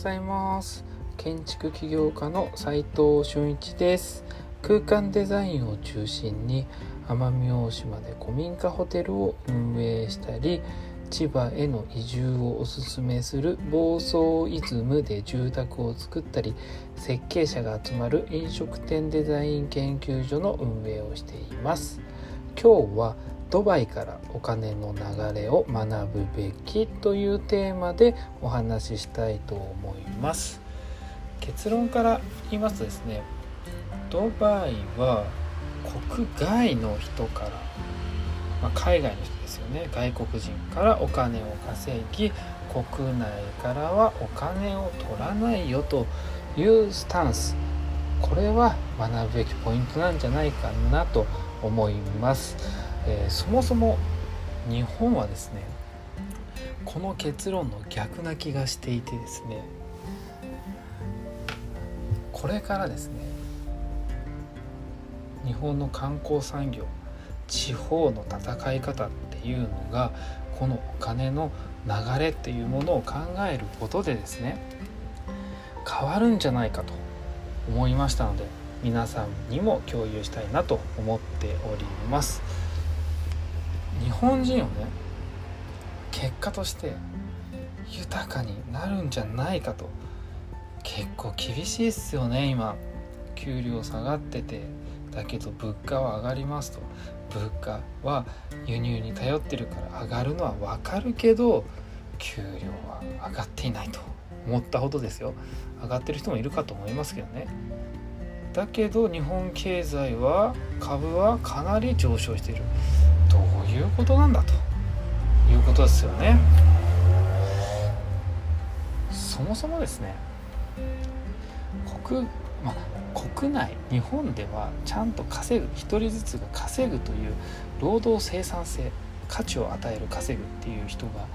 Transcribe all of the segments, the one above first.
ざいます。建築起業家の斉藤俊一です。空間デザインを中心に奄美大島で古民家ホテルを運営したり千葉への移住をおすすめする房総イズムで住宅を作ったり設計者が集まる飲食店デザイン研究所の運営をしています。今日はドバイからお金の流れを学ぶべきというテーマでお話ししたいと思います。結論から言いますとですねドバイは国外の人から、まあ、海外の人ですよね。外国人からお金を稼ぎ国内からはお金を取らないよというスタンス。これは学ぶべきポイントなんじゃないかなと思います。えー、そもそも日本はですねこの結論の逆な気がしていてですねこれからですね日本の観光産業地方の戦い方っていうのがこのお金の流れっていうものを考えることでですね変わるんじゃないかと思いましたので皆さんにも共有したいなと思っております。日本人をね結果として豊かになるんじゃないかと。結構厳しいっすよね今。給料下がってて。だけど物価は上がりますと。物価は輸入に頼ってるから上がるのは分かるけど給料は上がっていないと。思ったほどですよ。上がってる人もいるかと思いますけどね。だけど日本経済は株はかなり上昇している。どういうことなんだということですよねそもそもですね国,、まあ、国内日本ではちゃんと稼ぐ1人ずつが稼ぐという労働生産性価値を与える稼ぐっていう人が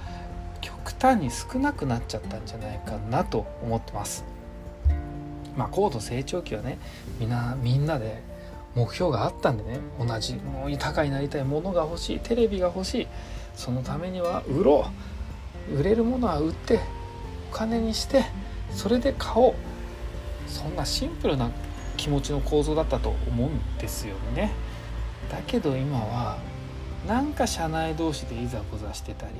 極端に少なくなっちゃったんじゃないかなと思ってます。まあ、高度成長期はねみんなみんなで目標があったんでね同じもう豊かになりたいものが欲しいテレビが欲しいそのためには売ろう。売れるものは売ってお金にしてそれで買おう。そんなシンプルな気持ちの構造だったと思うんですよね。だけど今はなんか社内同士でいざこざしてたり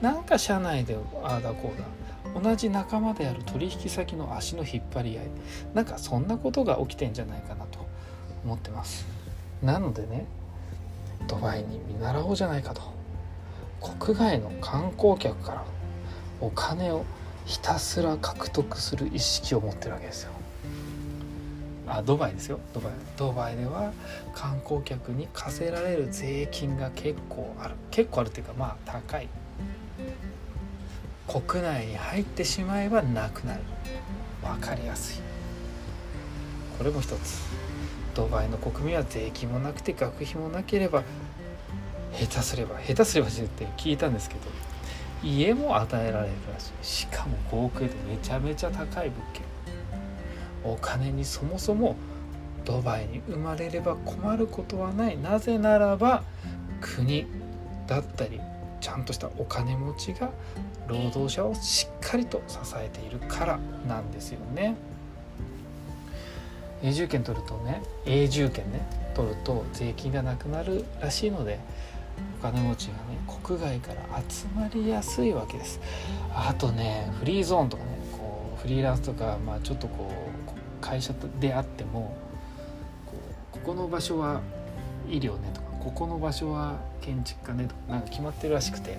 なんか社内でああだこうだ同じ仲間である取引先の足の引っ張り合いなんかそんなことが起きてんじゃないかなと。思ってます。なのでねドバイに見習おうじゃないかと。国外の観光客からお金をひたすら獲得する意識を持ってるわけですよ。あドバイですよ。ドバイ。ドバイでは観光客に課せられる税金が結構ある。結構あるっていうかまあ高い。国内に入ってしまえばなくなる。分かりやすい。これも一つ。ドバイの国民は税金もなくて学費もなければ下手すれば下手すればって聞いたんですけど家も与えられるらしい。しかも合計でめちゃめちゃ高い物件。お金にそもそもドバイに生まれれば困ることはない。なぜならば国だったりちゃんとしたお金持ちが労働者をしっかりと支えているからなんですよね。永住権取るとね永住権ね取ると税金がなくなるらしいのでお金持ちがね国外から集まりやすいわけです。あとねフリーゾーンとかねこうフリーランスとか、まあ、ちょっとこう会社であってもここの場所は医療ねとかここの場所は建築家ねとかなんか決まってるらしくて、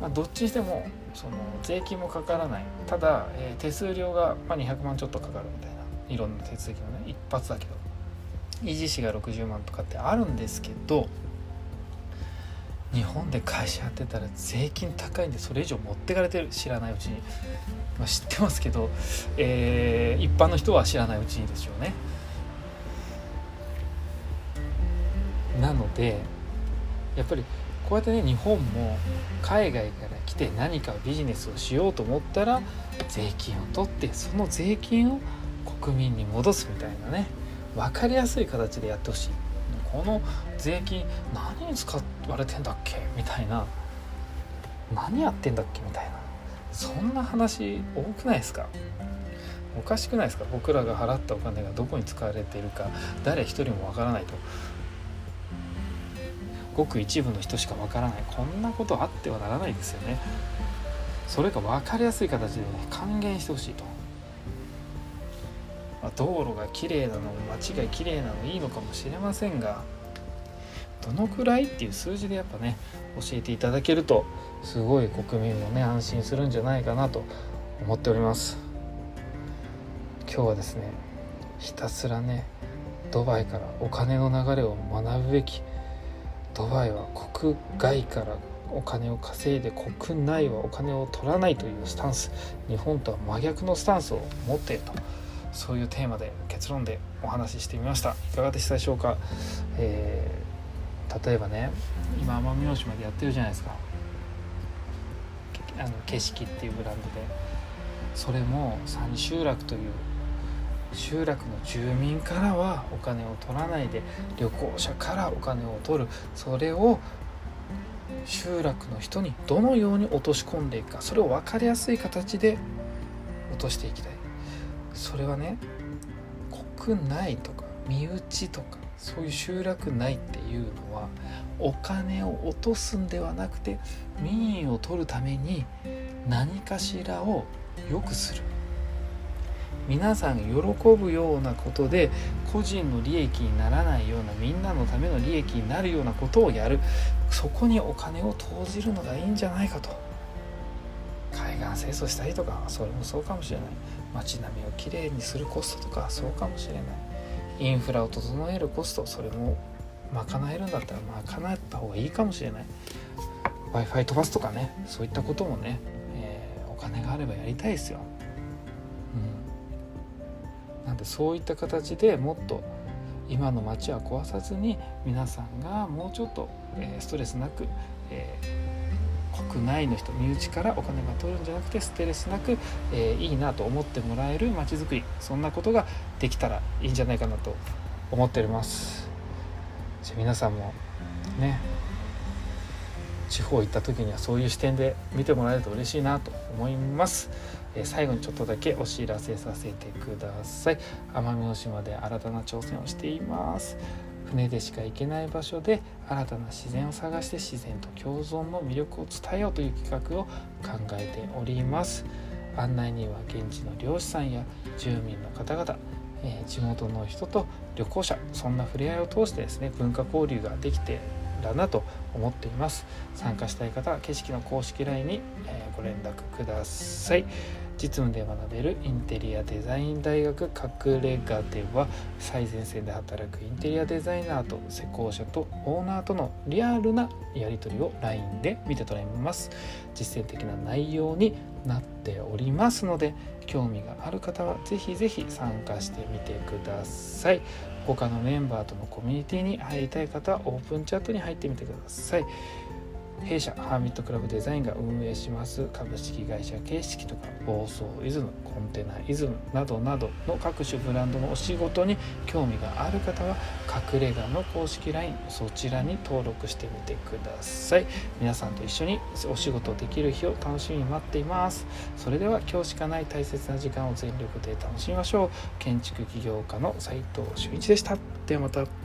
まあ、どっちにしてもその税金もかからない。ただ、えー、手数料が、ま、200万ちょっとかかるみたいな。いろんな手続きのね一発だけど。維持費が60万とかってあるんですけど日本で会社やってたら税金高いんでそれ以上持ってかれてる知らないうちに、まあ、知ってますけど、えー、一般の人は知らないうちにでしょうね。なのでやっぱりこうやってね日本も海外から来て何かビジネスをしようと思ったら税金を取ってその税金を国民に戻すみたいなね分かりやすい形でやってほしい。この税金何に使われてんだっけみたいな。何やってんだっけみたいな。そんな話多くないですか。おかしくないですか。僕らが払ったお金がどこに使われているか。誰一人もわからないと。ごく一部の人しかわからない。こんなことあってはならないですよね。それが分かりやすい形で、ね、還元してほしいと、まあ、道路が綺麗なの街が綺麗なのいいのかもしれませんがどのくらいっていう数字でやっぱね教えていただけるとすごい国民もね安心するんじゃないかなと思っております。今日はですねひたすらねドバイからお金の流れを学ぶべきドバイは国外からお金を稼いで国内はお金を取らないというスタンス日本とは真逆のスタンスを持っていると。そういうテーマで結論でお話ししてみました。いかがでしたでしょうか、えー、例えばね今奄美大島でやってるじゃないですか。あの景色っていうブランドで。それも三集落という集落の住民からはお金を取らないで旅行者からお金を取る。それを集落の人にどのように落とし込んでいくか。それを分かりやすい形で落としていきたい。それはね国内とか身内とかそういう集落内っていうのはお金を落とすんではなくて民意を取るために何かしらを良くする。皆さん喜ぶようなことで個人の利益にならないようなみんなのための利益になるようなことをやる。そこにお金を投じるのがいいんじゃないかと。海岸清掃したりとかそれもそうかもしれない。街並みをきれいにするコストとかそうかもしれない。インフラを整えるコストそれも賄えるんだったら賄った方がいいかもしれない。w i f i 飛ばすとかねそういったこともね、えー、お金があればやりたいですよ。うん。なんでそういった形でもっと今の街は壊さずに皆さんがもうちょっと、えストレスなく、えー、国内の人身内からお金が取るんじゃなくてストレスなく、えー、いいなと思ってもらえる街づくり。そんなことができたらいいんじゃないかなと思っております。じゃ皆さんもね地方行った時にはそういう視点で見てもらえると嬉しいなと思います。え最後にちょっとだけお知らせさせてください。奄美大島で新たな挑戦をしています。船でしか行けない場所で新たな自然を探して自然と共存の魅力を伝えようという企画を考えております。案内には現地の漁師さんや住民の方々え地元の人と旅行者そんな触れ合いを通してですね文化交流ができてだなと思っています。参加したい方は景色の公式 LINE に、えご連絡ください。実務で学べるインテリアデザイン大学隠れ家では最前線で働くインテリアデザイナーと施工者とオーナーとのリアルなやり取りを LINE で見て取れます。実践的な内容になっております。ので興味がある方は是非是非参加してみてください。他のメンバーとのコミュニティに入りたい方はオープンチャットに入ってみてください。弊社ハーミットクラブデザインが運営します。株式会社形式とか暴走イズムコンテナイズムなどなどの各種ブランドのお仕事に興味がある方は隠れ家の公式 LINE そちらに登録してみてください。皆さんと一緒にお仕事できる日を楽しみに待っています。それでは今日しかない大切な時間を全力で楽しみましょう。建築起業家の斉藤俊一でした。ではまた。